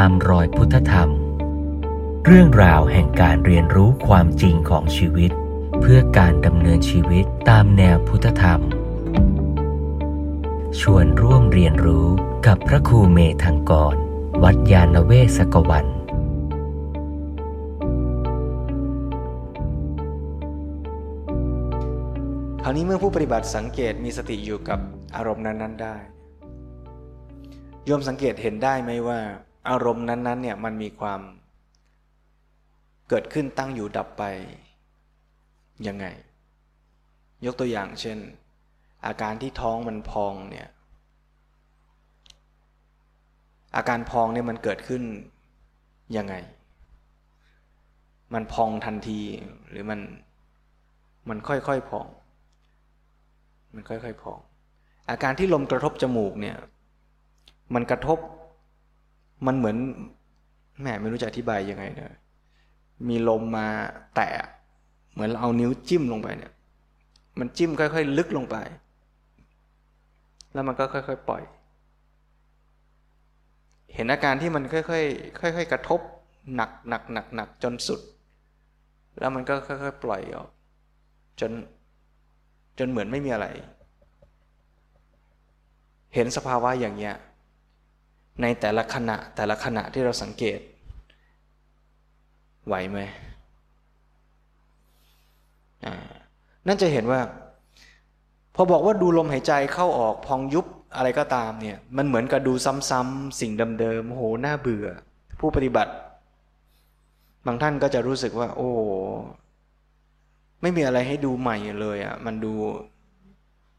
ตามรอยพุทธธรรม เรื่องราวแห่งการเรียนรู้ความจริงของชีวิต เพื่อการดำเนินชีวิตตามแนวพุทธธรรม ชวนร่วมเรียนรู้กับพระครูเมธังกร วัดยาณเวศกวันคราวนี้เมื่อผู้ปฏิบัติสังเกตมีสติอยู่กับอารมณ์นั้น ๆ ได้ โยมสังเกตเห็นได้ไหมว่า อารมณ์นั้นๆเนี่ยมันมีความเกิดขึ้นตั้งอยู่ดับไปยังไง ยกตัวอย่างเช่น อาการที่ท้องมันพองเนี่ยอาการพองเนี่ยมันเกิดขึ้นยังไง มันพองทันทีหรือมันมันค่อยๆพอง มันค่อยๆพอง อาการที่ลมกระทบจมูกเนี่ย มันกระทบ มันเหมือนแหมไม่รู้จะอธิบายยังไงเนะมีลมมาแตะเหมือนเราเอานิ้วจิ้มลงไปเนี่ย มันจิ้มค่อยๆ ลึกลงไป แล้วมันก็ค่อยๆปล่อย เห็นอาการที่มันค่อยๆค่อยๆกระทบหนักหนักหนักหนักจนสุด แล้วมันก็ค่อยๆปล่อยออก จนจนเหมือนไม่มีอะไร เห็นสภาวะอย่างเนี้ย ในแต่ละขณะแต่ละขณะที่เราสังเกต ไหวไหมนั่นจะเห็นว่า พอบอกว่าดูลมหายใจเข้าออกพองยุบอะไรก็ตามเนี่ยมันเหมือนกับดูซ้ำๆสิ่งเดิมๆโหน่าเบื่อ ผู้ปฏิบัติ บางท่านก็จะรู้สึกว่า โอ้ไม่มีอะไรให้ดูใหม่เลยอะ่ะมันดู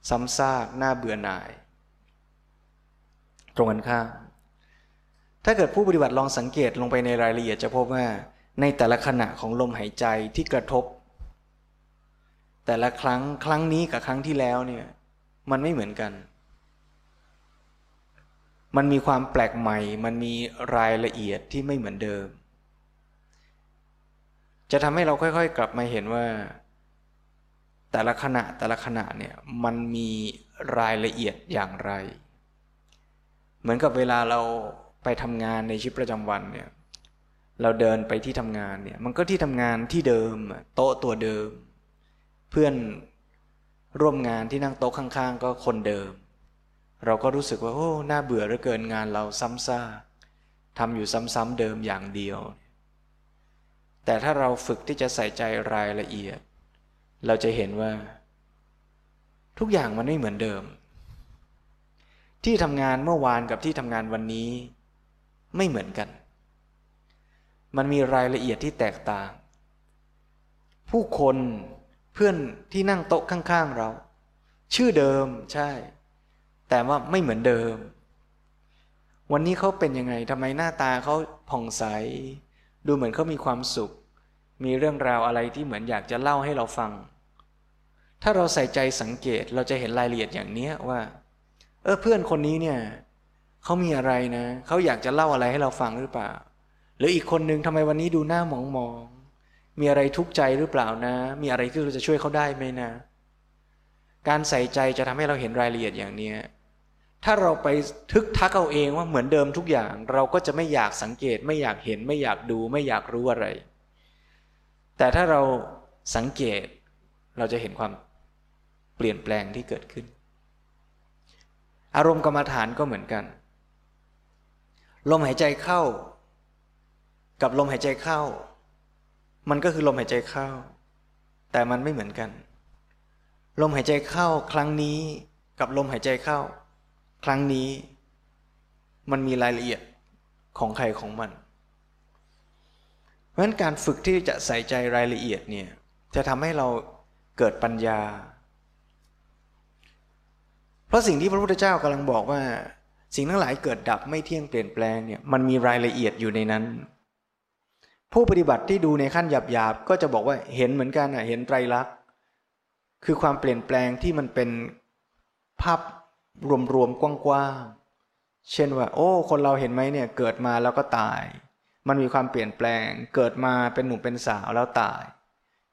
ซ้ำซากน่าเบื่อหน่าย ตรงกันข้าม ถ้าเกิดผู้ปฏิบัติลองสังเกตลงไปในรายละเอียดจะพบว่า ในแต่ละขณะของลมหายใจที่กระทบ แต่ละครั้งครั้งนี้กับครั้งที่แล้วเนี่ยมันไม่เหมือนกัน มันมีความแปลกใหม่ มันมีรายละเอียดที่ไม่เหมือนเดิม จะทำให้เราค่อยๆ กลับมาเห็นว่า แต่ละขณะแต่ละขณะเนี่ยมันมีรายละเอียดอย่างไร เหมือนกับเวลาเรา ไปทำงานในชีวิตประจำวันเนี่ย เราเดินไปที่ทำงานเนี่ย มันก็ที่ทำงานที่เดิมโต๊ะตัวเดิม เพื่อนร่วมงานที่นั่งโต๊ะข้าง ๆ ก็คนเดิม เราก็รู้สึกว่าโอ้น่าเบื่อเหลือเกินงานเราซ้ำซากทำอยู่ซ้ำๆเดิมอย่างเดียว แต่ถ้าเราฝึกที่จะใส่ใจรายละเอียด เราจะเห็นว่า ทุกอย่างมันไม่เหมือนเดิม ที่ทำงานเมื่อวานกับที่ทำงานวันนี้ ไม่เหมือนกัน มันมีรายละเอียดที่แตกต่าง ผู้คนเพื่อนที่นั่งโต๊ะข้างๆเรา ชื่อเดิมใช่ แต่ว่าไม่เหมือนเดิม วันนี้เขาเป็นยังไงทำไมหน้าตาเขาผ่องใส ดูเหมือนเขามีความสุข มีเรื่องราวอะไรที่เหมือนอยากจะเล่าให้เราฟัง ถ้าเราใส่ใจสังเกตเราจะเห็นรายละเอียดอย่างนี้ว่า เออเพื่อนคนนี้เนี่ย เขามีอะไรนะ เขาอยากจะเล่าอะไรให้เราฟังหรือเปล่า หรืออีกคนนึงทำไมวันนี้ดูหน้าหมองมอง มีอะไรทุกข์ใจหรือเปล่านะ มีอะไรที่เราจะช่วยเขาได้ไหมนะ การใส่ใจจะทำให้เราเห็นรายละเอียดอย่างเนี้ถ้าเราไปทึกทักเอาเองว่าเหมือนเดิมทุกอย่าง เราก็จะไม่อยากสังเกต ไม่อยากเห็น ไม่อยากดู ไม่อยากรู้อะไร แต่ถ้าเราสังเกตเราจะเห็นความเปลี่ยนแปลงที่เกิดขึ้น อารมณ์กรรมฐานก็เหมือนกัน ลมหายใจเข้า กับลมหายใจเข้า มันก็คือลมหายใจเข้า แต่มันไม่เหมือนกัน ลมหายใจเข้าครั้งนี้ กับลมหายใจเข้า ครั้งนี้ มันมีรายละเอียดของใครของมัน เพราะฉะนั้นการฝึกที่จะใส่ใจรายละเอียดเนี่ยจะทำให้เราเกิดปัญญา เพราะสิ่งที่พระพุทธเจ้ากำลังบอกว่า สิ่งทั้งหลายเกิดดับไม่เที่ยงเปลี่ยนแปลงเนี่ยมันมีรายละเอียดอยู่ในนั้น ผู้ปฏิบัติที่ดูในขั้นหยาบๆก็จะบอกว่าเห็นเหมือนกันอะเห็นไตรลักษณ์คือความเปลี่ยนแปลงที่มันเป็นภาพรวมๆกว้างๆเช่นว่า โอ้ คนเราเห็นไหมเนี่ยเกิดมาแล้วก็ตาย มันมีความเปลี่ยนแปลง เกิดมาเป็นหนุ่มเป็นสาวแล้วตาย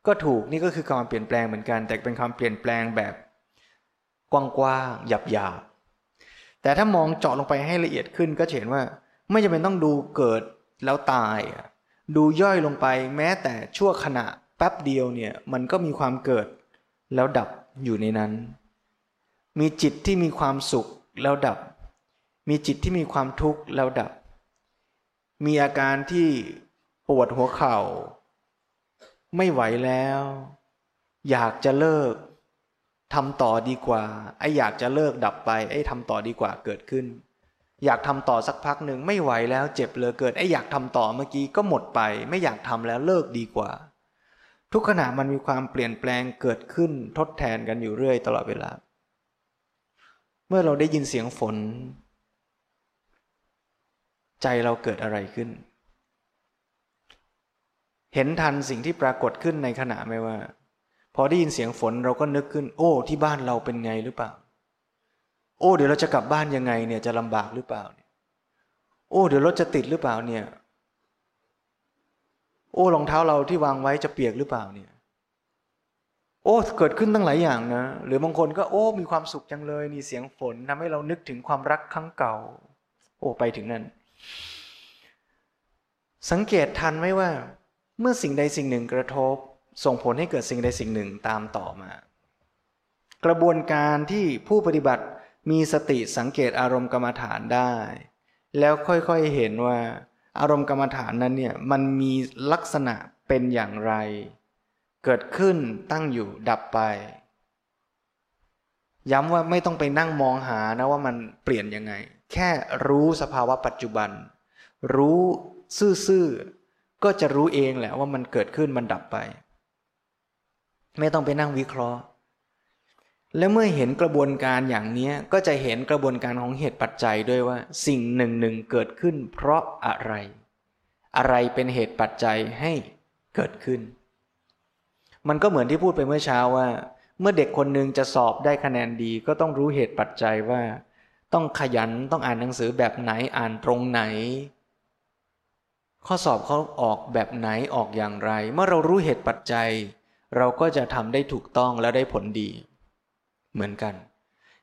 ก็ถูกนี่ก็คือความเปลี่ยนแปลงเหมือนกัน แต่เป็นความเปลี่ยนแปลงแบบกว้างๆหยาบๆ แต่ถ้ามองเจาะลงไปให้ละเอียดขึ้นก็เห็นว่า ไม่จำเป็นต้องดูเกิดแล้วตาย ดูย่อยลงไปแม้แต่ชั่วขณะแป๊บเดียวเนี่ยมันก็มีความเกิดแล้วดับอยู่ในนั้น มีจิตที่มีความสุขแล้วดับ มีจิตที่มีความทุกข์แล้วดับ มีอาการที่ปวดหัวเข่า ไม่ไหวแล้ว อยากจะเลิก ทำต่อดีกว่า ไอ้อยากจะเลิกดับไป ไอ้ทำต่อดีกว่าเกิดขึ้น อยากทำต่อสักพักหนึ่งไม่ไหวแล้วเจ็บเลยเกิด ไอ้อยากทำต่อเมื่อกี้ก็หมดไป ไม่อยากทำแล้วเลิกดีกว่า ทุกขณะมันมีความเปลี่ยนแปลงเกิดขึ้นทดแทนกันอยู่เรื่อยตลอดเวลา เมื่อเราได้ยินเสียงฝน ใจเราเกิดอะไรขึ้น เห็นทันสิ่งที่ปรากฏขึ้นในขณะไหมว่า พอได้ยินเสียงฝนเราก็นึกขึ้น โอ้ ที่บ้านเราเป็นไงหรือเปล่า โอ้ เดี๋ยวเราจะกลับบ้านยังไงเนี่ยจะลำบากหรือเปล่าเนี่ยโอ้ เดี๋ยวรถจะติดหรือเปล่าเนี่ย โอ้รองเท้าเราที่วางไว้จะเปียกหรือเปล่าเนี่ย โอ้เกิดขึ้นตั้งหลายอย่างนะ หรือบางคนก็โอ้ มีความสุขจังเลยนี่เสียงฝนทำให้เรานึกถึงความรักครั้งเก่า โอ้ไปถึงนั้นสังเกตทันไหมว่า เมื่อสิ่งใดสิ่งหนึ่งกระทบ ส่งผลให้เกิดสิ่งใดสิ่งหนึ่งตามต่อมา กระบวนการที่ผู้ปฏิบัติมีสติสังเกตอารมณ์กรรมฐานได้ แล้วค่อยๆเห็นว่า อารมณ์กรรมฐานนั้นเนี่ยมันมีลักษณะเป็นอย่างไร เกิดขึ้นตั้งอยู่ดับไป ย้ำว่าไม่ต้องไปนั่งมองหานะว่ามันเปลี่ยนยังไง แค่รู้สภาวะปัจจุบัน รู้ซื่อๆก็จะรู้เองแหละว่ามันเกิดขึ้นมันดับไป ไม่ต้องไปนั่งวิเคราะห์ และเมื่อเห็นกระบวนการอย่างนี้ก็จะเห็นกระบวนการของเหตุปัจจัยด้วยว่า สิ่งหนึ่งหนึ่งเกิดขึ้น เพราะอะไร อะไรเป็นเหตุปัจจัยให้เกิดขึ้น มันก็เหมือนที่พูดไปเมื่อเช้าว่า เมื่อเด็กคนหนึ่งจะสอบได้คะแนนดีก็ต้องรู้เหตุปัจจัยว่า ต้องขยันต้องอ่านหนังสือแบบไหนอ่านตรงไหนข้อสอบเขาออกแบบไหนออกอย่างไร เมื่อเรารู้เหตุปัจจัย เราก็จะทำได้ถูกต้องและได้ผลดี เหมือนกัน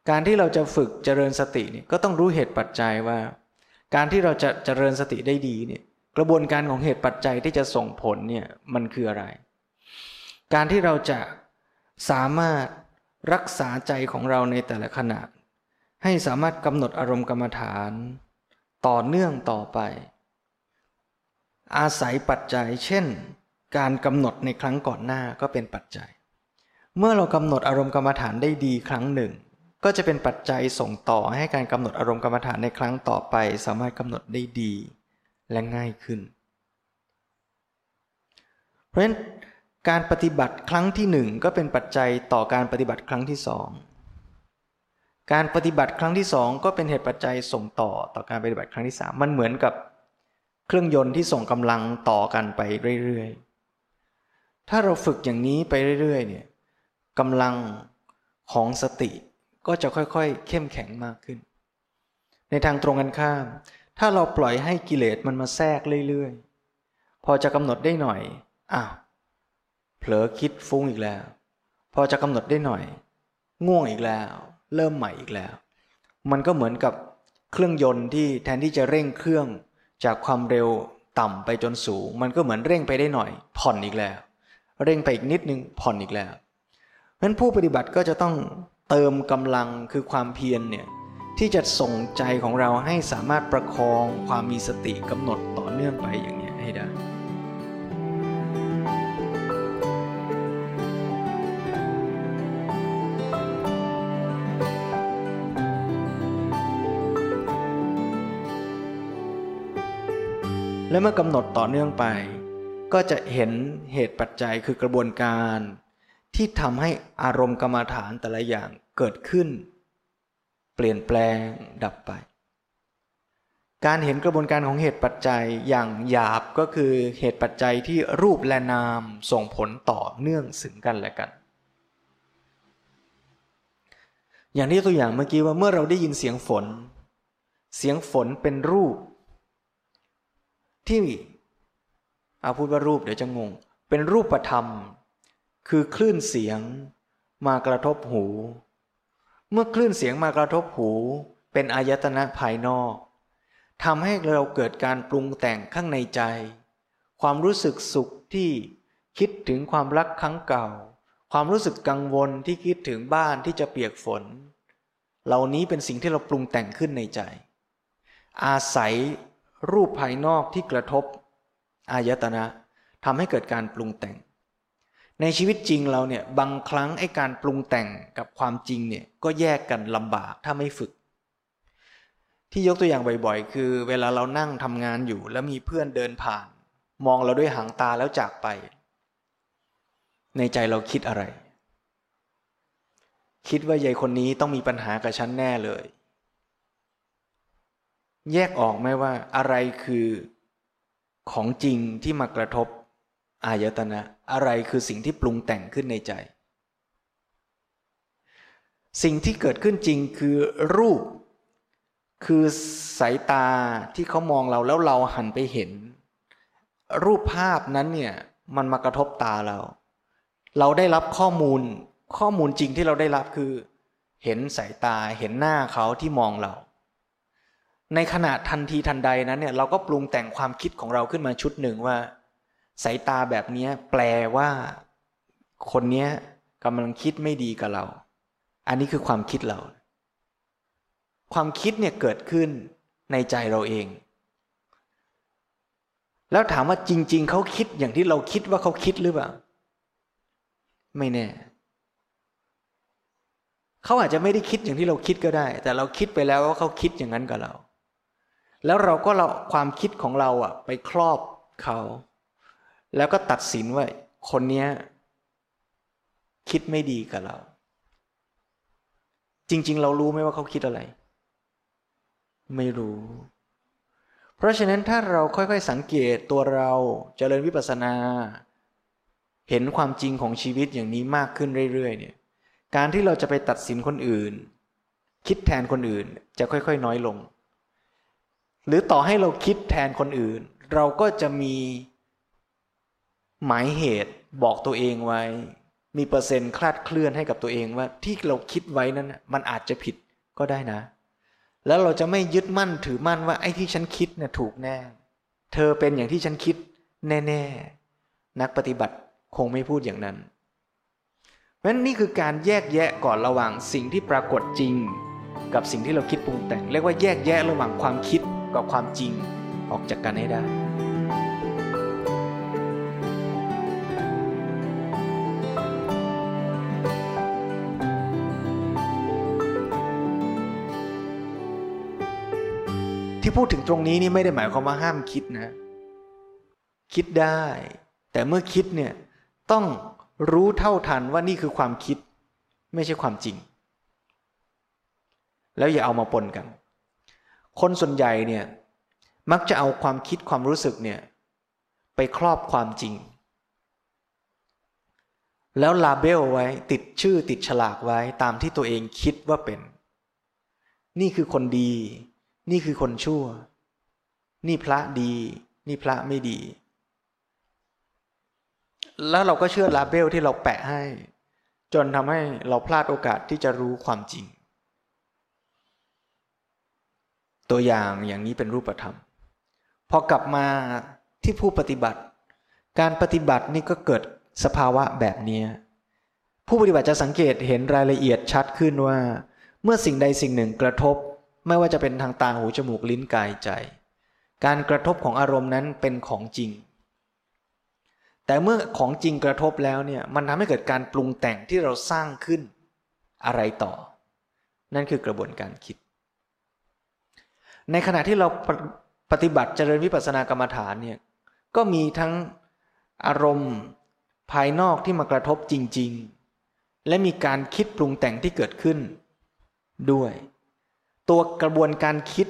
การที่เราจะฝึกเจริญสตินี่ก็ต้องรู้เหตุปัจจัยว่า การที่เราจะเจริญสติได้ดีเนี่ยกระบวนการของเหตุปัจจัยที่จะส่งผลเนี่ยมันคืออะไร การที่เราจะสามารถรักษาใจของเราในแต่ละขณะ ให้สามารถกำหนดอารมณ์กรรมฐาน ต่อเนื่องต่อไป อาศัยปัจจัยเช่น การกำหนดในครั้งก่อนหน้าก็เป็นปัจจัย เมื่อเรากำหนดอารมณ์กรรมฐานได้ดีครั้งหนึ่ง ก็จะเป็นปัจจัยส่งต่อให้การกำหนดอารมณ์กรรมฐานในครั้งต่อไป สามารถกำหนดได้ดีและง่ายขึ้น เพราะฉะนั้นการปฏิบัติครั้งที่หนึ่งก็เป็นปัจจัยต่อการปฏิบัติครั้งที่สองการปฏิบัติครั้งที่สองก็เป็นเหตุปัจจัยส่งต่อต่อการปฏิบัติครั้งที่สามมันเหมือนกับเครื่องยนต์ที่ส่งกำลังต่อกันไปเรื่อยๆ ถ้าเราฝึกอย่างนี้ไปเรื่อยๆเนี่ยกำลังของสติก็จะค่อยๆ เข้มแข็งมากขึ้น ในทางตรงกันข้าม ถ้าเราปล่อยให้กิเลสมันมาแทรกเรื่อยๆ พอจะกำหนดได้หน่อยอ้าวเผลอคิดฟุ้งอีกแล้ว พอจะกำหนดได้หน่อย ง่วงอีกแล้ว เริ่มใหม่อีกแล้ว มันก็เหมือนกับเครื่องยนต์ที่แทนที่จะเร่งเครื่องจากความเร็วต่ำไปจนสูง มันก็เหมือนเร่งไปได้หน่อย ผ่อนอีกแล้ว เร่งไปอีกนิดนึงผ่อนอีกแล้วเพราะนั้นผู้ปฏิบัติก็จะต้องเติมกำลังคือความเพียรเนี่ยที่จะส่งใจของเราให้สามารถประคองความมีสติกำหนดต่อเนื่องไปอย่างนี้ให้ได้และเมื่อกำหนดต่อเนื่องไป ก็จะเห็นเหตุปัจจัยคือกระบวนการ ที่ทำให้อารมณ์กรรมฐานแต่ละอย่างเกิดขึ้น เปลี่ยนแปลงดับไป การเห็นกระบวนการของเหตุปัจจัยอย่างหยาบก็คือเหตุปัจจัยที่รูปและนามส่งผลต่อเนื่องสึงกันและกัน อย่างที่ตัวอย่างเมื่อกี้ว่าเมื่อเราได้ยินเสียงฝน เสียงฝนเป็นรูป ที่ เอาพูดว่ารูปเดี๋ยวจะงง เป็นรูปธรรม คือคลื่นเสียงมากระทบหู เมื่อคลื่นเสียงมากระทบหู เป็นอายตนะภายนอกทำให้เราเกิดการปรุงแต่งข้างในใจ ความรู้สึกสุขที่คิดถึงความรักครั้งเก่า ความรู้สึกกังวลที่คิดถึงบ้านที่จะเปียกฝน เหล่านี้เป็นสิ่งที่เราปรุงแต่งขึ้นในใจ อาศัยรูปภายนอกที่กระทบ อายตนะทำให้เกิดการปรุงแต่ง ในชีวิตจริงเราเนี่ยบางครั้งไอ้การปรุงแต่งกับความจริงเนี่ยก็แยกกันลำบากถ้าไม่ฝึก ที่ยกตัวอย่างบ่อยๆ คือ เวลาเรานั่งทำงานอยู่ แล้วมีเพื่อนเดินผ่าน มองเราด้วยหางตาแล้วจากไป ในใจเราคิดอะไร คิดว่ายายคนนี้ต้องมีปัญหากับฉันแน่เลย แยกออกไหมว่าอะไรคือ ของจริงที่มากระทบอายตนะ อะไรคือสิ่งที่ปรุงแต่งขึ้นในใจ สิ่งที่เกิดขึ้นจริงคือรูป คือสายตาที่เขามองเราแล้วเราหันไปเห็น รูปภาพนั้นเนี่ยมันมากระทบตาเรา เราได้รับข้อมูลข้อมูลจริงที่เราได้รับคือ เห็นสายตาเห็นหน้าเขาที่มองเรา ในขณะทันทีทันใดนั้นเนี่ยเราก็ปรุงแต่งความคิดของเราขึ้นมาชุดหนึ่งว่า สายตาแบบนี้แปลว่า คนนี้กำลังคิดไม่ดีกับเรา อันนี้คือความคิดเรา ความคิดเนี่ยเกิดขึ้นในใจเราเอง แล้วถามว่าจริง ๆ เขาคิดอย่างที่เราคิดว่าเขาคิดหรือเปล่า ไม่แน่เขาอาจจะไม่ได้คิดอย่างที่เราคิดก็ได้ แต่เราคิดไปแล้วว่าเขาคิดอย่างนั้นกับเรา แล้วเราก็เราความคิดของเราอะ ไปครอบเขา แล้วก็ตัดสินว่าคนเนี้ยคิดไม่ดีกับเรา จริง ๆ เรารู้ไหมว่าเขาคิดอะไร ไม่รู้ เพราะฉะนั้นถ้าเราค่อย ๆ สังเกตตัวเราจเจริญวิปัสสนา เห็นความจริงของชีวิตอย่างนี้มากขึ้นเรื่อยๆเนี่ย การที่เราจะไปตัดสินคนอื่น คิดแทนคนอื่นจะค่อย ๆ น้อยลง หรือต่อให้เราคิดแทนคนอื่น เราก็จะมีหมายเหตุบอกตัวเองไว้ มีเปอร์เซ็นต์คลาดเคลื่อนให้กับตัวเองว่าที่เราคิดไว้นั้นมันอาจจะผิดก็ได้นะ แล้วเราจะไม่ยึดมั่นถือมั่นว่าไอ้ที่ฉันคิดเนี่ยถูกแน่ เธอเป็นอย่างที่ฉันคิดแน่ๆ นักปฏิบัติคงไม่พูดอย่างนั้น เพราะฉะนั้นนี่คือการแยกแยะก่อนระหว่างสิ่งที่ปรากฏจริง กับสิ่งที่เราคิดปรุงแต่ง เรียกว่าแยกแยะระหว่างความคิด กับความจริงออกจากกันให้ได้ที่พูดถึงตรงนี้นี่ไม่ได้หมายความว่าห้ามคิดนะ คิดได้ แต่เมื่อคิดเนี่ยต้องรู้เท่าทันว่านี่คือความคิด ไม่ใช่ความจริง แล้วอย่าเอามาปนกัน คนส่วนใหญ่เนี่ยมักจะเอาความคิดความรู้สึกเนี่ยไปครอบความจริง แล้วลาเบลไว้ติดชื่อติดฉลากไว้ตามที่ตัวเองคิดว่าเป็น นี่คือคนดี นี่คือคนชั่ว นี่พระดี นี่พระไม่ดี แล้วเราก็เชื่อลาเบลที่เราแปะให้ จนทำให้เราพลาดโอกาสที่จะรู้ความจริง ตัวอย่างอย่างนี้เป็นรูปธรรม พอกลับมาที่ผู้ปฏิบัติ การปฏิบัตินี่ก็เกิดสภาวะแบบนี้ผู้ปฏิบัติจะสังเกตเห็นรายละเอียดชัดขึ้นว่า เมื่อสิ่งใดสิ่งหนึ่งกระทบ ไม่ว่าจะเป็นทางตาหูจมูกลิ้นกายใจ การกระทบของอารมณ์นั้นเป็นของจริง แต่เมื่อของจริงกระทบแล้วเนี่ยมันทำให้เกิดการปรุงแต่งที่เราสร้างขึ้นอะไรต่อ นั่นคือกระบวนการคิด ในขณะที่เราปฏิบัติเจริญวิปัสสนากรรมฐานเนี่ยก็มีทั้งอารมณ์ภายนอกที่มากระทบจริง ๆ และมีการคิดปรุงแต่งที่เกิดขึ้นด้วย ตัวกระบวนการคิด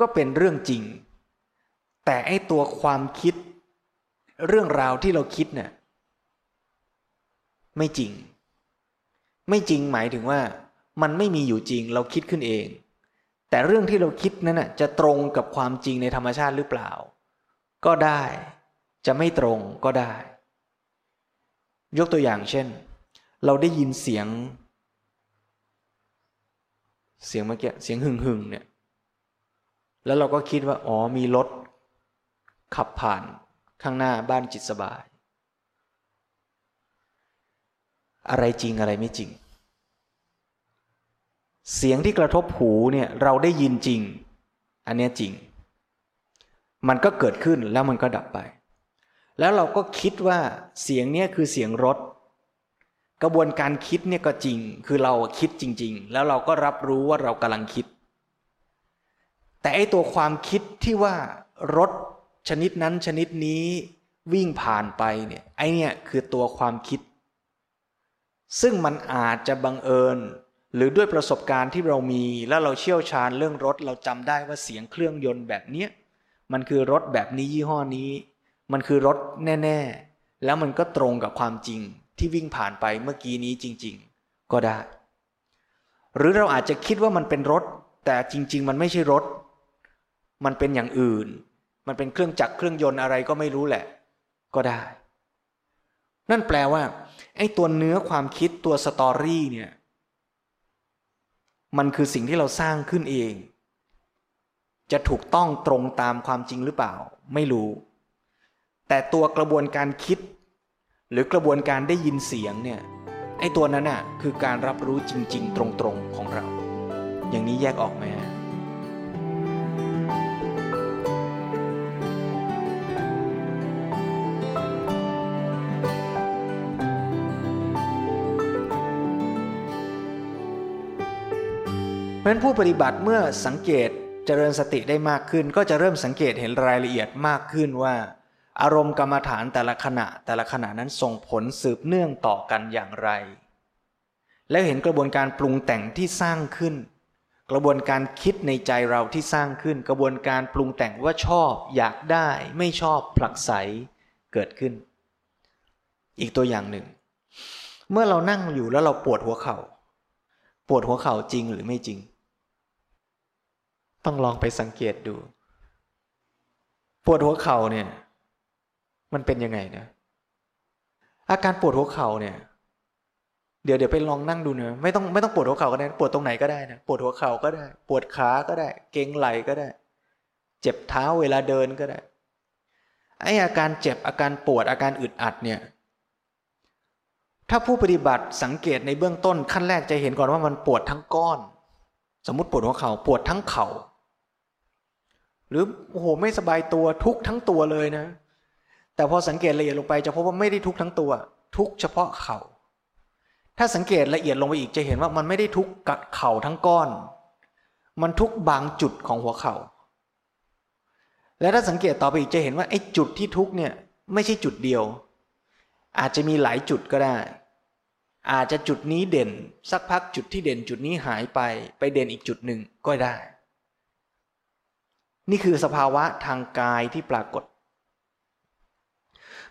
ก็เป็นเรื่องจริง แต่ไอตัวความคิดเรื่องราวที่เราคิดเนี่ยไม่จริง ไม่จริงหมายถึงว่า มันไม่มีอยู่จริงเราคิดขึ้นเอง แต่เรื่องที่เราคิดนั้นนะจะตรงกับความจริงในธรรมชาติหรือเปล่า ก็ได้ จะไม่ตรงก็ได้ ยกตัวอย่างเช่น เราได้ยินเสียง เสียงเมื่อกี้เสียงหึ่งหึ่งเนี่ย แล้วเราก็คิดว่า อ๋อมีรถขับผ่านข้างหน้าบ้านจิตสบาย อะไรจริงอะไรไม่จริง เสียงที่กระทบหูเนี่ยเราได้ยินจริง อันนี้จริง มันก็เกิดขึ้นแล้วมันก็ดับไป แล้วเราก็คิดว่าเสียงเนี้ยคือเสียงรถ กระบวนการคิดเนี่ยก็จริง คือเราคิดจริง ๆ แล้วเราก็รับรู้ว่าเรากำลังคิด แต่ไอตัวความคิดที่ว่ารถชนิดนั้นชนิดนี้วิ่งผ่านไปเนี่ยไอเนี่ยคือตัวความคิด ซึ่งมันอาจจะบังเอิญ หรือด้วยประสบการณ์ที่เรามีแล้วเราเชี่ยวชาญเรื่องรถ เราจำได้ว่าเสียงเครื่องยนต์แบบเนี้ยมันคือรถแบบนี้ยี่ห้อนี้ มันคือรถแน่ ๆ แล้วมันก็ตรงกับความจริงที่วิ่งผ่านไปเมื่อกี้นี้จริง ๆ ก็ได้ หรือเราอาจจะคิดว่ามันเป็นรถ แต่จริง ๆ มันไม่ใช่รถ มันเป็นอย่างอื่น มันเป็นเครื่องจักรเครื่องยนต์อะไรก็ไม่รู้แหละ ก็ได้ นั่นแปลว่าไอ้ตัวเนื้อความคิดตัวสตอรี่เนี่ย มันคือสิ่งที่เราสร้างขึ้นเอง จะถูกต้องตรงตามความจริงหรือเปล่า ไม่รู้ แต่ตัวกระบวนการคิด หรือกระบวนการได้ยินเสียงเนี่ยไอ้ตัวนั้นน่ะคือการรับรู้จริง ๆ ตรงๆของเรา อย่างนี้แยกออกไหมฮะ เพราะฉะนั้นผู้ปฏิบัติเมื่อสังเกตเจริญสติได้มากขึ้น ก็จะเริ่มสังเกตเห็นรายละเอียดมากขึ้นว่า อารมณ์กรรมฐานแต่ละขณะ แต่ละขณะนั้นส่งผลสืบเนื่องต่อกันอย่างไร แล้วเห็นกระบวนการปรุงแต่งที่สร้างขึ้น กระบวนการคิดในใจเราที่สร้างขึ้น กระบวนการปรุงแต่งว่าชอบ อยากได้ ไม่ชอบผลักไสเกิดขึ้น อีกตัวอย่างหนึ่ง เมื่อเรานั่งอยู่แล้วเราปวดหัวเขา่า ปวดหัวเข่าจริงหรือไม่จริง ต้องลองไปสังเกตดู ปวดหัวเข่าเนี่ย มันเป็นยังไงนะอาการปวดหัวเข่าเนี่ย เดี๋ยวเดี๋ยวไปลองนั่งดูเนะไม่ต้องไม่ต้องปวดหัวเข่าก็ได้ ปวดตรงไหนก็ได้นะปวดหัวเข่าก็ได้ ปวดขาก็ได้ เกร็งไหล่ก็ได้ เจ็บเท้าเวลาเดินก็ได้ไออาการเจ็บอาการปวดอาการอึดอัดเนี่ย ถ้าผู้ปฏิบัติสังเกตในเบื้องต้นขั้นแรกจะเห็นก่อนว่ามันปวดทั้งก้อน สมมติปวดหัวเข่าปวดทั้งเข่า หรือโอ้โหไม่สบายตัวทุกทั้งตัวเลยนะ แต่พอสังเกตละเอียดลงไปจะพบว่าไม่ได้ทุกทั้งตัว ทุกเฉพาะเขา่าถ้าสังเกตละเอียดลงไปอีกจะเห็นว่ามันไม่ได้ทุกกับเข่าทั้งก้อน มันทุกบางจุดของหัวเขา่าและถ้าสังเกตต่อไปอีกจะเห็นว่าไอ้จุดที่ทุกเนี่ยไม่ใช่จุดเดียว อาจจะมีหลายจุดก็ได้ อาจจะจุดนี้เด่น สักพักจุดที่เด่นจุดนี้หายไป ไปเด่นอีกจุดหนึ่งก็ได้ นี่คือสภาวะทางกายที่ปรากฏ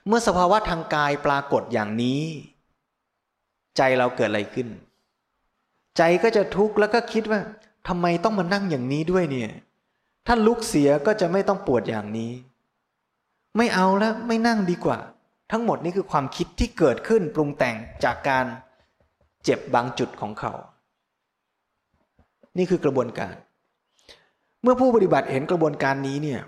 เมื่อสภาวะทางกายปรากฏอย่างนี้ ใจเราเกิดอะไรขึ้น ใจก็จะทุกข์แล้วก็คิดว่าทำไมต้องมานั่งอย่างนี้ด้วยเนี่ย ถ้าลุกเสียก็จะไม่ต้องปวดอย่างนี้ ไม่เอาแล้วไม่นั่งดีกว่า ทั้งหมดนี้คือความคิดที่เกิดขึ้นปรุงแต่งจากการเจ็บบางจุดของเขา นี่คือกระบวนการ เมื่อผู้ปฏิบัติเห็นกระบวนการนี้เนี่ย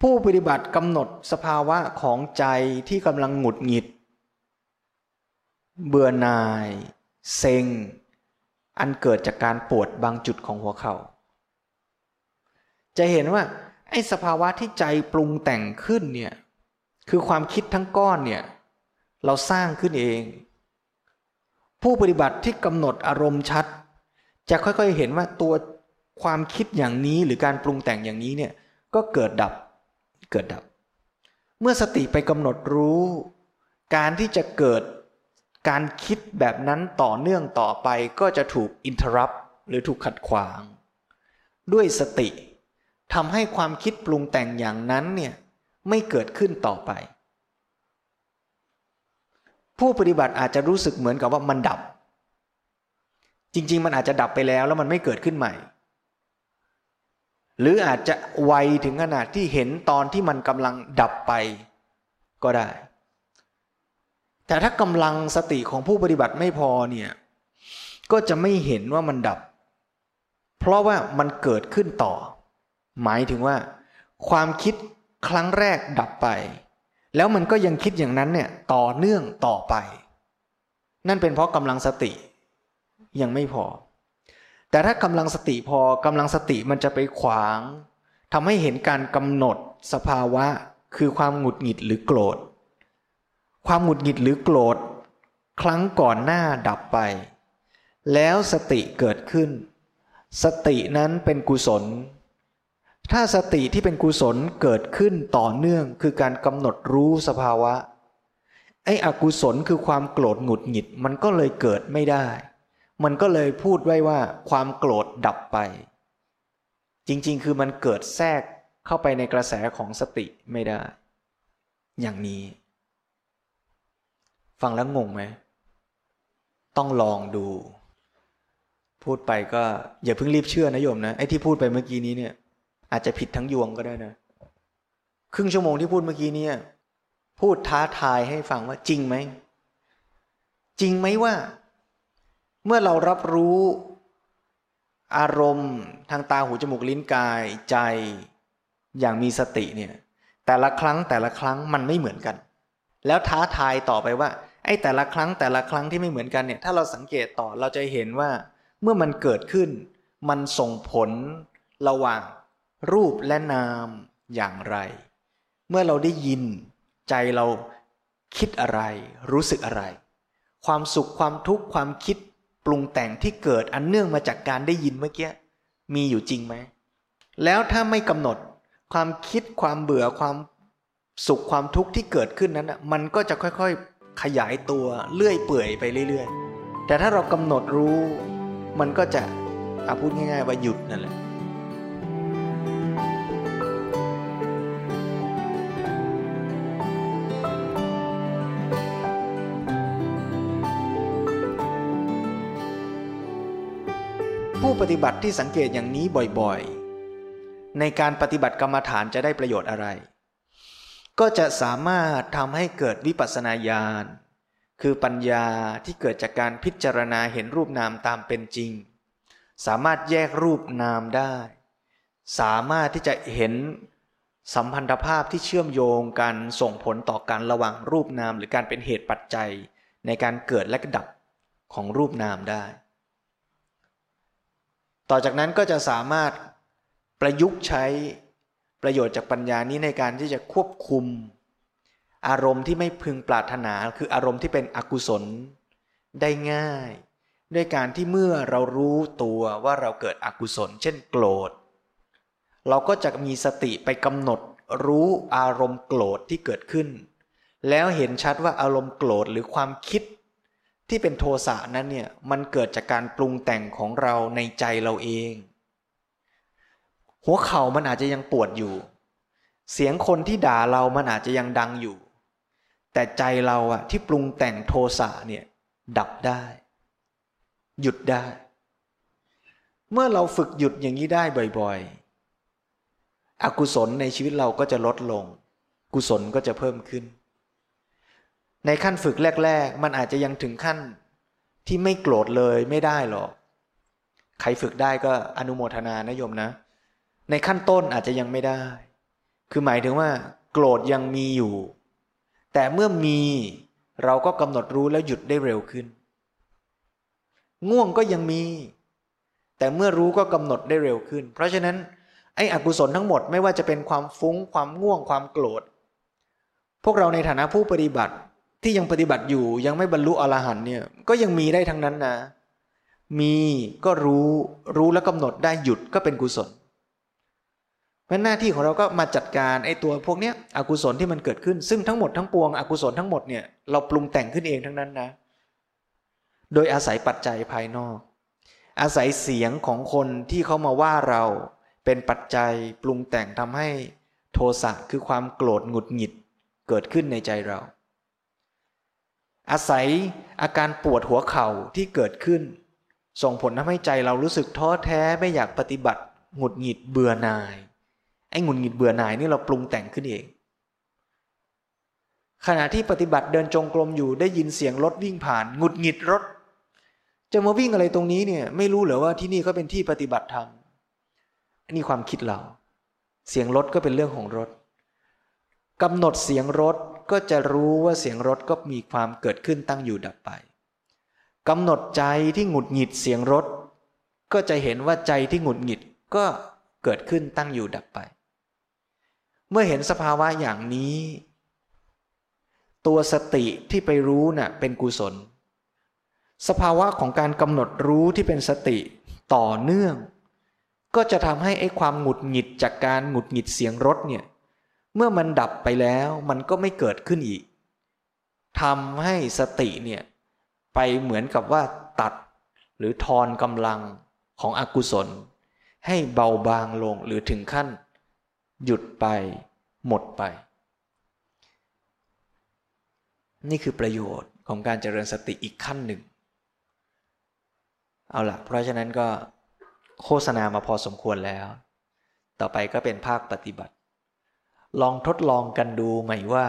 ผู้ปฏิบัติกำหนดสภาวะของใจที่กำลังหงุดหงิด เบื่อหน่าย เซ็ง อันเกิดจากการปวดบางจุดของหัวเขา่าจะเห็นว่าไอ้สภาวะที่ใจปรุงแต่งขึ้นเนี่ยคือความคิดทั้งก้อนเนี่ยเราสร้างขึ้นเอง ผู้ปฏิบัติที่กำหนดอารมณ์ชัด จะค่อยๆเห็นว่าตัว ความคิดอย่างนี้หรือการปรุงแต่งอย่างนี้เนี่ยก็เกิดดับเกิดดับ เมื่อสติไปกำหนดรู้ การที่จะเกิดการคิดแบบนั้นต่อเนื่องต่อไปก็จะถูกอินทรัพหรือถูกขัดขวาง ด้วยสติทำให้ความคิดปรุงแต่งอย่างนั้นเนี่ยไม่เกิดขึ้นต่อไป ผู้ปฏิบัติอาจจะรู้สึกเหมือนกับว่ามันดับ จริง ๆ มันอาจจะดับไปแล้วแล้วมันไม่เกิดขึ้นใหม่ หรืออาจจะไวถึงขนาดที่เห็นตอนที่มันกำลังดับไปก็ได้ แต่ถ้ากำลังสติของผู้ปฏิบัติไม่พอเนี่ยก็จะไม่เห็นว่ามันดับ เพราะว่ามันเกิดขึ้นต่อ หมายถึงว่า ความคิดครั้งแรกดับไป แล้วมันก็ยังคิดอย่างนั้นเนี่ยต่อเนื่องต่อไป นั่นเป็นเพราะกำลังสติยังไม่พอ แต่ถ้ากำลังสติพอกำลังสติมันจะไปขวางทำให้เห็นการกำหนดสภาวะคือความหงุดหงิดหรือโกรธ ความหงุดหงิดหรือโกรธ ครั้งก่อนหน้าดับไป แล้วสติเกิดขึ้น สตินั้นเป็นกุศล ถ้าสติที่เป็นกุศลเกิดขึ้นต่อเนื่องคือการกำหนดรู้สภาวะไอ้อกุศลคือความโกรธหงุดหงิดมันก็เลยเกิดไม่ได้ มันก็เลยพูดไว้ว่าความโกรธดับไป จริงๆ คือมันเกิดแทรกเข้าไปในกระแสของสติไม่ได้ อย่างนี้ ฟังแล้วงงไหม ต้องลองดู พูดไปก็อย่าเพิ่งรีบเชื่อนะโยมนะ ไอ้ที่พูดไปเมื่อกี้นี้เนี่ย อาจจะผิดทั้งยวงก็ได้นะ ครึ่งชั่วโมงที่พูดเมื่อกี้เนี้พูดท้าทายให้ฟังว่าจริงไหม จริงไหมว่า เมื่อเรารับรู้อารมณ์ทางตาหูจมูกลิ้นกายใจอย่างมีสติเนี่ยแต่ละครั้งแต่ละครั้งมันไม่เหมือนกัน แล้วท้าทายต่อไปว่าไอ้แต่ละครั้งแต่ละครั้งที่ไม่เหมือนกันเนี่ยถ้าเราสังเกตต่อเราจะเห็นว่าเมื่อมันเกิดขึ้น มันส่งผลระหว่างรูปและนามอย่างไร เมื่อเราได้ยินใจเราคิดอะไร รู้สึกอะไร ความสุขความทุกข์ความคิด ปรุงแต่งที่เกิดอันเนื่องมาจากการได้ยินเมื่อกี้มีอยู่จริงไหม แล้วถ้าไม่กำหนดความคิดความเบื่อความสุขความทุกข์ที่เกิดขึ้นนั้นมันก็จะค่อยๆขยายตัวเลื่อยเปื่อยไปเรื่อย ๆ แต่ถ้าเรากำหนดรู้ มันก็จะอาพูดง่ายๆว่าหยุดนั่นแหละ ปฏิบัติที่สังเกตอย่างนี้บ่อยๆ ในการปฏิบัติกรรมฐานจะได้ประโยชน์อะไร ก็จะสามารถทำให้เกิดวิปัสสนาญาณ คือปัญญาที่เกิดจากการพิจารณาเห็นรูปนามตามเป็นจริง สามารถแยกรูปนามได้ สามารถที่จะเห็นสัมพันธภาพที่เชื่อมโยงกันส่งผลต่อการระหว่างรูปนาม หรือการเป็นเหตุปัจจัยในการเกิดและดับของรูปนามได้ ต่อจากนั้นก็จะสามารถประยุกต์ใช้ประโยชน์จากปัญญานี้ในการที่จะควบคุม อารมณ์ที่ไม่พึงปรารถนาคืออารมณ์ที่เป็นอกุศลได้ง่าย ด้วยการที่เมื่อเรารู้ตัวว่าเราเกิดอกุศล เช่นโกรธ เราก็จะมีสติไปกำหนดรู้อารมณ์โกรธที่เกิดขึ้น แล้วเห็นชัดว่าอารมณ์โกรธหรือความคิด ที่เป็นโทสะนั้นเนี่ยมันเกิดจากการปรุงแต่งของเราในใจเราเอง หัวเข่ามันอาจจะยังปวดอยู่ เสียงคนที่ด่าเรามันอาจจะยังดังอยู่ แต่ใจเราอะที่ปรุงแต่งโทสะเนี่ยดับได้ หยุดได้ เมื่อเราฝึกหยุดอย่างนี้ได้บ่อยๆ อกุศลในชีวิตเราก็จะลดลง กุศลก็จะเพิ่มขึ้น ในขั้นฝึกแรก ๆ มันอาจจะยังถึงขั้นที่ไม่โกรธเลยไม่ได้หรอก ใครฝึกได้ก็อนุโมทนานะโยมนะ ในขั้นต้นอาจจะยังไม่ได้ คือหมายถึงว่า โกรธยังมีอยู่ แต่เมื่อมีเราก็กำหนดรู้แล้วหยุดได้เร็วขึ้น ง่วงก็ยังมี แต่เมื่อรู้ก็กำหนดได้เร็วขึ้น เพราะฉะนั้นไอ้อกุศลทั้งหมดไม่ว่าจะเป็นความฟุ้งความง่วงความโกรธ พวกเราในฐานะผู้ปฏิบัติ ที่ยังปฏิบัติอยู่ยังไม่บรรลุอรหันเนี่ยก็ยังมีได้ทั้งนั้นนะ มีก็รู้รู้แล้วกำหนดได้หยุดก็เป็นกุศลเพราะหน้าที่ของเราก็มาจัดการไอ้ตัวพวกเนี้ยอกุศลที่มันเกิดขึ้น ซึ่งทั้งหมดทั้งปวงอกุศลทั้งหมดเนี่ยเราปรุงแต่งขึ้นเองทั้งนั้นนะ โดยอาศัยปัจจัยภายนอก อาศัยเสียงของคนที่เขามาว่าเราเป็นปัจจัยปรุงแต่งทำให้โทสะคือความโกรธหงุดหงิดเกิดขึ้นในใจเรา อาศัยอาการปวดหัวเข่าที่เกิดขึ้น ส่งผลทำให้ใจเรารู้สึกท้อแท้ไม่อยากปฏิบัติหงุดหงิดเบื่อหน่ายไอ้หงุดหงิดเบื่อหน่ายนี่เราปรุงแต่งขึ้นเอง ขณะที่ปฏิบัติเดินจงกรมอยู่ได้ยินเสียงรถวิ่งผ่านหงุดหงิดรถ จะมาวิ่งอะไรตรงนี้เนี่ยไม่รู้เหรอว่าที่นี่ก็เป็นที่ปฏิบัติธรรมอันนี้ความคิดเรา เสียงรถก็เป็นเรื่องของรถกำหนดเสียงรถ ก็จะรู้ว่าเสียงรถก็มีความเกิดขึ้นตั้งอยู่ดับไปกำหนดใจที่หงุดหงิดเสียงรถ ก็จะเห็นว่าใจที่หงุดหงิดก็เกิดขึ้นตั้งอยู่ดับไป เมื่อเห็นสภาวะอย่างนี้ ตัวสติที่ไปรู้นะ่ะเป็นกุศล สภาวะของการกำหนดรู้ที่เป็นสติต่อเนื่อง ก็จะทำให้ไอ้ความหงุดหงิดจากการหงุดหงิดเสียงรถเนี่ย เมื่อมันดับไปแล้วมันก็ไม่เกิดขึ้นอีกทำให้สติเนี่ยไปเหมือนกับว่าตัดหรือทอนกำลังของอกุศล ให้เบาบางลงหรือถึงขั้น หยุดไป หมดไป นี่คือประโยชน์ของการเจริญสติอีกขั้นหนึ่ง เอาละเพราะฉะนั้นก็โฆษณามาพอสมควรแล้ว ต่อไปก็เป็นภาคปฏิบัติ ลองทดลองกันดูไหม่ว่า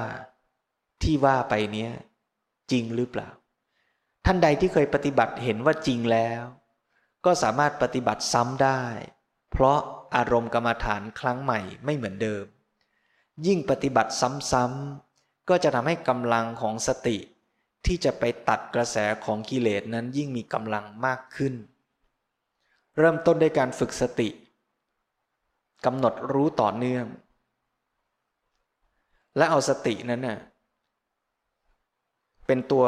ที่ว่าไปเนี้ย จริงหรือเปล่า ท่านใดที่เคยปฏิบัติเห็นว่าจริงแล้ว ก็สามารถปฏิบัติซ้ำได้ เพราะอารมณ์กรรมฐานครั้งใหม่ไม่เหมือนเดิม ยิ่งปฏิบัติซ้ำๆก็จะทำให้กำลังของสติ ที่จะไปตัดกระแสของกิเลสนั้นยิ่งมีกำลังมากขึ้น เริ่มต้นด้วยการฝึกสติกำหนดรู้ต่อเนื่อง และเอาสตินั้นน่ะเป็นตัว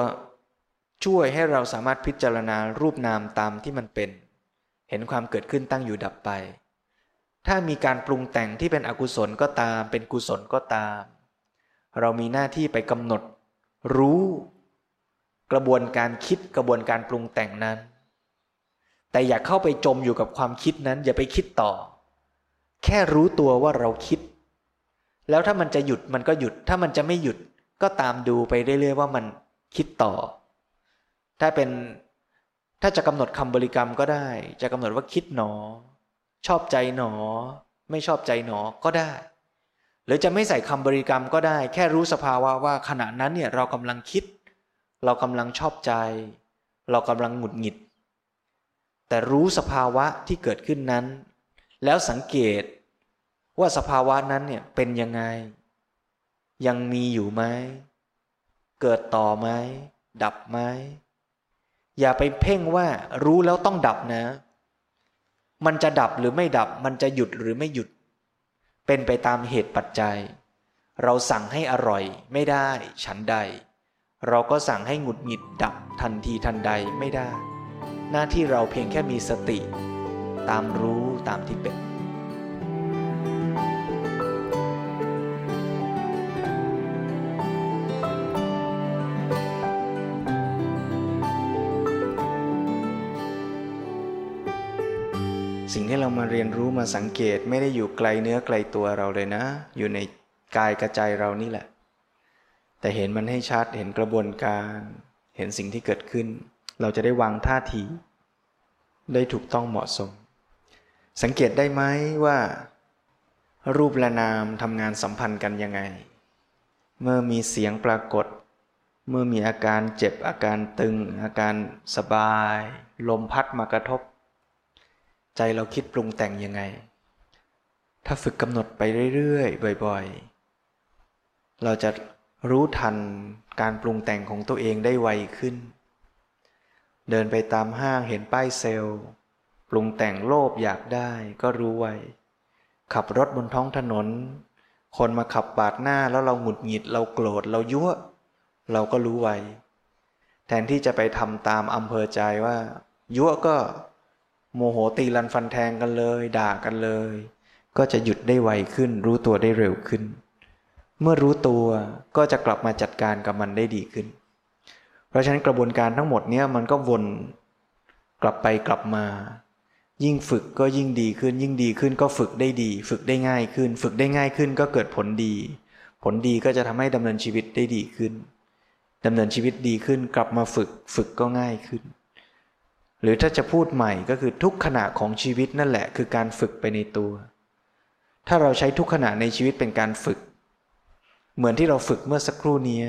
ช่วยให้เราสามารถพิจารณารูปนามตามที่มันเป็น เห็นความเกิดขึ้นตั้งอยู่ดับไป ถ้ามีการปรุงแต่งที่เป็นอกุศลก็ตาม เป็นกุศลก็ตาม เรามีหน้าที่ไปกำหนด รู้ กระบวนการคิดกระบวนการปรุงแต่งนั้น แต่อย่าเข้าไปจมอยู่กับความคิดนั้น อย่าไปคิดต่อ แค่รู้ตัวว่าเราคิด แล้วถ้ามันจะหยุดมันก็หยุด ถ้ามันจะไม่หยุดก็ตามดูไปเรื่อยๆว่ามันคิดต่อ ถ้าเป็นถ้าจะกำหนดคำบริกรรมก็ได้ จะกำหนดว่าคิดหนอ ชอบใจหนอ ไม่ชอบใจหนอก็ได้ หรือจะไม่ใส่คำบริกรรมก็ได้ แค่รู้สภาวะว่าขณะนั้นเนี่ยเรากำลังคิด เรากำลังชอบใจ เรากำลังหงุดหงิด แต่รู้สภาวะที่เกิดขึ้นนั้น แล้วสังเกต ว่าสภาวะนั้นเนี่ยเป็นยังไง ยังมีอยู่ไหม เกิดต่อไหม ดับไหม อย่าไปเพ่งว่ารู้แล้วต้องดับนะ มันจะดับหรือไม่ดับ มันจะหยุดหรือไม่หยุด เป็นไปตามเหตุปัจจัย เราสั่งให้อร่อยไม่ได้ฉันใด เราก็สั่งให้หงุดหงิดดับทันทีทันใดไม่ได้ หน้าที่เราเพียงแค่มีสติ ตามรู้ตามที่เป็น ที่เรามาเรียนรู้มาสังเกตไม่ได้อยู่ไกลเนื้อไกลตัวเราเลยนะ อยู่ในกายกระใจเรานี่แหละ แต่เห็นมันให้ชัดเห็นกระบวนการ เห็นสิ่งที่เกิดขึ้น เราจะได้วางท่าที ได้ถูกต้องเหมาะสม สังเกตได้ไหมว่า รูปและนามทำงานสัมพันธ์กันยังไง เมื่อมีเสียงปรากฏ เมื่อมีอาการเจ็บอาการตึง อาการสบาย ลมพัดมากระทบ ใจเราคิดปรุงแต่งยังไง ถ้าฝึกกำหนดไปเรื่อยๆ บ่อยๆ เราจะรู้ทันการปรุงแต่งของตัวเองได้ไวขึ้น เดินไปตามห้างเห็นป้ายเซลล์ ปรุงแต่งโลภอยากได้ก็รู้ไว ขับรถบนท้องถนน คนมาขับปาดหน้าแล้วเราหงุดหงิดเราโกรธเรายั่วเราก็รู้ไว แทนที่จะไปทำตามอำเภอใจว่า ยั่วก็ โมโหตีรันฟันแทงกันเลย ด่ากันเลย ก็จะหยุดได้ไวขึ้น รู้ตัวได้เร็วขึ้น เมื่อรู้ตัวก็จะกลับมาจัดการกับมันได้ดีขึ้น เพราะฉะนั้นกระบวนการทั้งหมดเนี้ยมันก็วนกลับไปกลับมา ยิ่งฝึกก็ยิ่งดีขึ้น ยิ่งดีขึ้นก็ฝึกได้ดี ฝึกได้ง่ายขึ้น ฝึกได้ง่ายขึ้นก็เกิดผลดี ผลดีก็จะทำให้ดำเนินชีวิตได้ดีขึ้นดำเนินชีวิตดีขึ้นกลับมาฝึกฝึกก็ง่ายขึ้น หรือถ้าจะพูดใหม่ก็คือทุกขณะของชีวิตนั่นแหละ คือการฝึกไปในตัว ถ้าเราใช้ทุกขณะในชีวิตเป็นการฝึก เหมือนที่เราฝึกเมื่อสักครู่นี้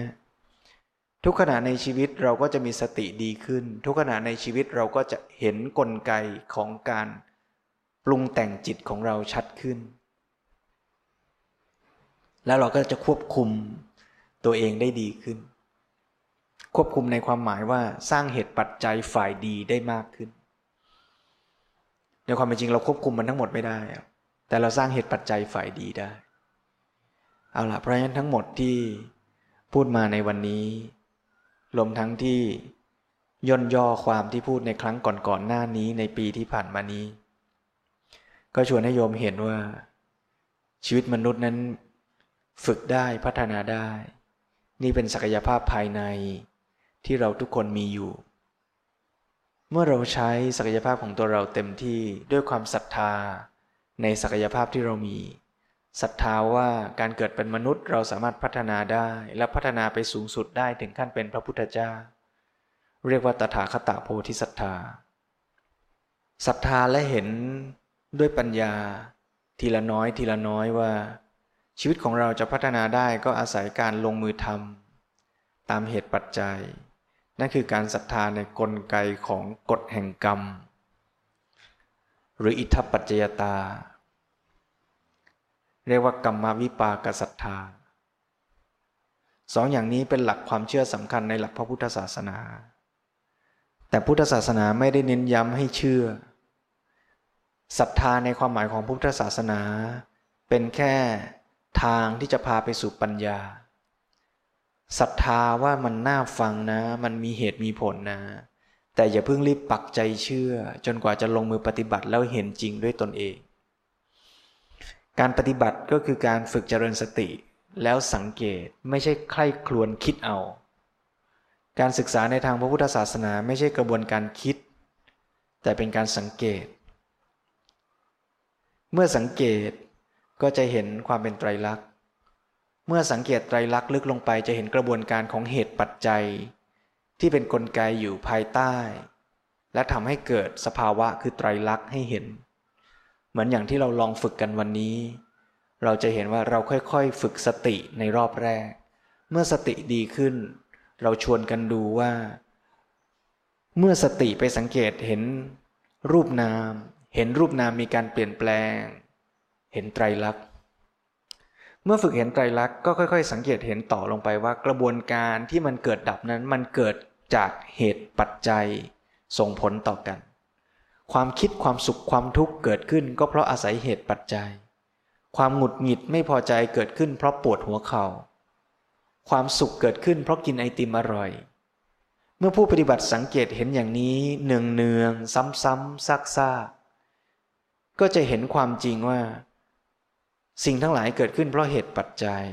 ทุกขณะในชีวิตเราก็จะมีสติดีขึ้น ทุกขณะในชีวิตเราก็จะเห็นนกลไกของการปรุงแต่งจิตของเราชัดขึ้น แล้วเราก็จะควบคุมตัวเองได้ดีขึ้น ควบคุมในความหมายว่าสร้างเหตุปัจจัยฝ่ายดีได้มากขึ้น ในความเป็นจริงเราควบคุมมันทั้งหมดไม่ได้ แต่เราสร้างเหตุปัจจัยฝ่ายดีได้ เอาล่ะเพราะฉะนั้นทั้งหมดที่พูดมาในวันนี้รวมทั้งที่ย่นย่อความที่พูดในครั้งก่อนๆหน้านี้ในปีที่ผ่านมานี้ ก็ชวนให้โยมเห็นว่า ชีวิตมนุษย์นั้นฝึกได้พัฒนาได้ นี่เป็นศักยภาพภายใน ที่เราทุกคนมีอยู่ เมื่อเราใช้ศักยภาพของตัวเราเต็มที่ด้วยความศรัทธา ในศักยภาพที่เรามีศรัทธาว่าการเกิดเป็นมนุษย์เราสามารถพัฒนาได้และพัฒนาไปสูงสุดได้ถึงขั้นเป็นพระพุทธเจ้า เรียกว่าตถาคตโพธิศรัทธาศรัทธาและเห็นด้วยปัญญา ทีละน้อยทีละน้อยว่า ชีวิตของเราจะพัฒนาได้ก็อาศัยการลงมือทำตามเหตุปัจจัย นั่นคือการศรัทธาในกลไกของกฎแห่งกรรม หรืออิทธปัจจยตา เรียกว่ากรรมวิปากศรัทธาสองอย่างนี้เป็นหลักความเชื่อสำคัญในหลักพระพุทธศาสนา แต่พุทธศาสนาไม่ได้เน้นย้ำให้เชื่อศรัทธาในความหมายของพุทธศาสนา เป็นแค่ทางที่จะพาไปสู่ปัญญา ศรัทธาว่ามันน่าฟังนะ มันมีเหตุมีผลนะ แต่อย่าเพิ่งรีบปักใจเชื่อ จนกว่าจะลงมือปฏิบัติแล้วเห็นจริงด้วยตนเอง การปฏิบัติก็คือการฝึกเจริญสติ แล้วสังเกตไม่ใช่ใคร่ครวญคิดเอา การศึกษาในทางพระพุทธศาสนาไม่ใช่กระบวนการคิด แต่เป็นการสังเกต เมื่อสังเกตก็จะเห็นความเป็นไตรลักษณ์ เมื่อสังเกตไตรลักษณ์ลึกลงไปจะเห็นกระบวนการของเหตุปัจจัย ที่เป็นนกลไกอยู่ภายใต้ และทำให้เกิดสภาวะคือไตรลักษณ์ให้เห็น เหมือนอย่างที่เราลองฝึกกันวันนี้ เราจะเห็นว่าเราค่อยๆ ฝึกสติในรอบแรก เมื่อสติดีขึ้น เราชวนกันดูว่า เมื่อสติไปสังเกตเห็น รูปนาม เห็นรูปนามมีการเปลี่ยนแปลง เห็นไตรลักษณ์ เมื่อฝึกเห็นไตรลักษณ์ก็ค่อย ๆ สังเกตเห็นต่อลงไปว่ากระบวนการที่มันเกิดดับนั้นมันเกิดจากเหตุปัจจัย ส่งผลต่อกัน ความคิดความสุขความทุกข์เกิดขึ้นก็เพราะอาศัยเหตุปัจจัย ความหงุดหงิดไม่พอใจเกิดขึ้นเพราะปวดหัวเขา่าความสุขเกิดขึ้นเพราะกินไอติมอร่อย เมื่อผู้ปฏิบัติสังเกตเห็นอย่างนี้เนืองเนืองซ้ำๆซากๆก็จะเห็นความจริงว่า สิ่งทั้งหลายเกิดขึ้นเพราะเหตุปัจจัย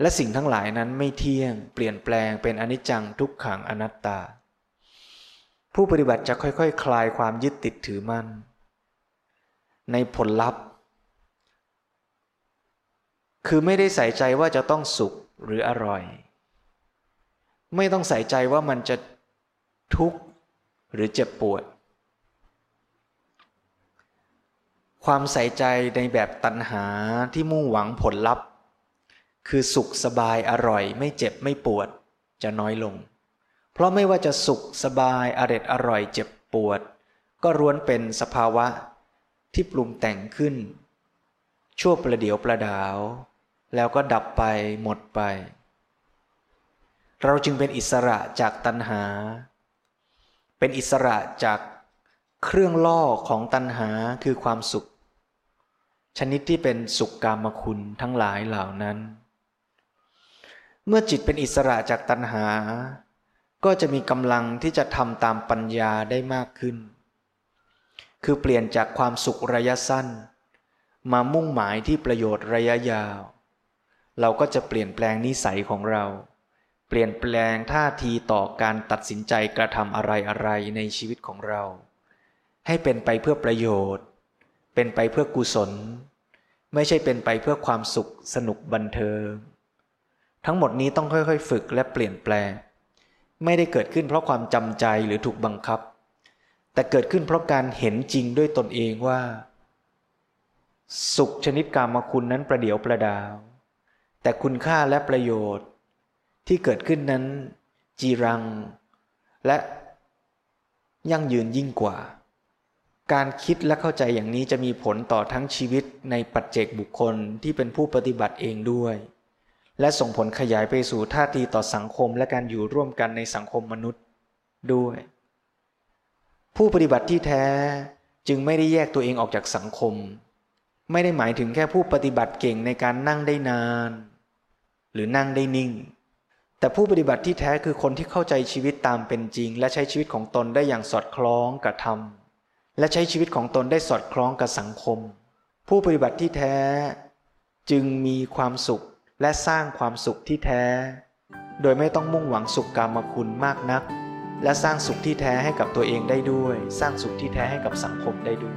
และสิ่งทั้งหลายนั้นไม่เที่ยง เปลี่ยนแปลงเป็นอนิจจังทุกขังอนัตตา ผู้ปฏิบัติจะค่อยๆคคลายความยึดติดถือมั่น ในผลลัพธ์ คือไม่ได้ใส่ใจว่าจะต้องสุขหรืออร่อย ไม่ต้องใส่ใจว่ามันจะทุกข์หรือเจ็บปวด ความใส่ใจในแบบตัณหาที่มุ่งหวังผลลัพธ์ คือสุขสบายอร่อย ไม่เจ็บไม่ปวด จะน้อยลง เพราะไม่ว่าจะสุขสบายอร็ดอร่อยเจ็บปวด ก็ร้วนเป็นสภาวะที่ปรุงแต่งขึ้น ชั่วประเดียวประดาว แล้วก็ดับไปหมดไป เราจึงเป็นอิสระจากตัณหา เป็นอิสระจาก เครื่องล่อของตัณหาคือความสุข ชนิดที่เป็นสุขกามคุณทั้งหลายเหล่านั้น เมื่อจิตเป็นอิสระจากตัณหา ก็จะมีกำลังที่จะทำตามปัญญาได้มากขึ้น คือเปลี่ยนจากความสุขระยะสั้น มามุ่งหมายที่ประโยชน์ระยะยาว เราก็จะเปลี่ยนแปลงนิสัยของเราเปลี่ยนแปลงท่าทีต่อการตัดสินใจกระทำอะไรอะไรในชีวิตของเรา ให้เป็นไปเพื่อประโยชน์ เป็นไปเพื่อกุศล ไม่ใช่เป็นไปเพื่อความสุขสนุกบันเทิง ทั้งหมดนี้ต้องค่อยๆ ฝึกและเปลี่ยนแปลง ไม่ได้เกิดขึ้นเพราะความจำใจหรือถูกบังคับ แต่เกิดขึ้นเพราะการเห็นจริงด้วยตนเองว่า สุขชนิดกามคุณนั้นประเดียวประดาว แต่คุณค่าและประโยชน์ ที่เกิดขึ้นนั้น จีรัง และยั่งยืนยิ่งกว่า การคิดและเข้าใจอย่างนี้จะมีผลต่อทั้งชีวิตในปัจเจกบุคคลที่เป็นผู้ปฏิบัติเองด้วย และส่งผลขยายไปสู่ท่าทีต่อสังคมและการอยู่ร่วมกันในสังคมมนุษย์ด้วย ผู้ปฏิบัติที่แท้จึงไม่ได้แยกตัวเองออกจากสังคม ไม่ได้หมายถึงแค่ผู้ปฏิบัติเก่งในการนั่งได้นาน หรือนั่งได้นิ่ง แต่ผู้ปฏิบัติที่แท้คือคนที่เข้าใจชีวิตตามเป็นจริง และใช้ชีวิตของตนได้อย่างสอดคล้องกับธรรม และใช้ชีวิตของตนได้สอดคล้องกับสังคม ผู้ปฏิบัติที่แท้ จึงมีความสุขและสร้างความสุขที่แท้ โดยไม่ต้องมุ่งหวังสุขกรรมคุณมากนัก และสร้างสุขที่แท้ให้กับตัวเองได้ด้วย สร้างสุขที่แท้ให้กับสังคมได้ด้วย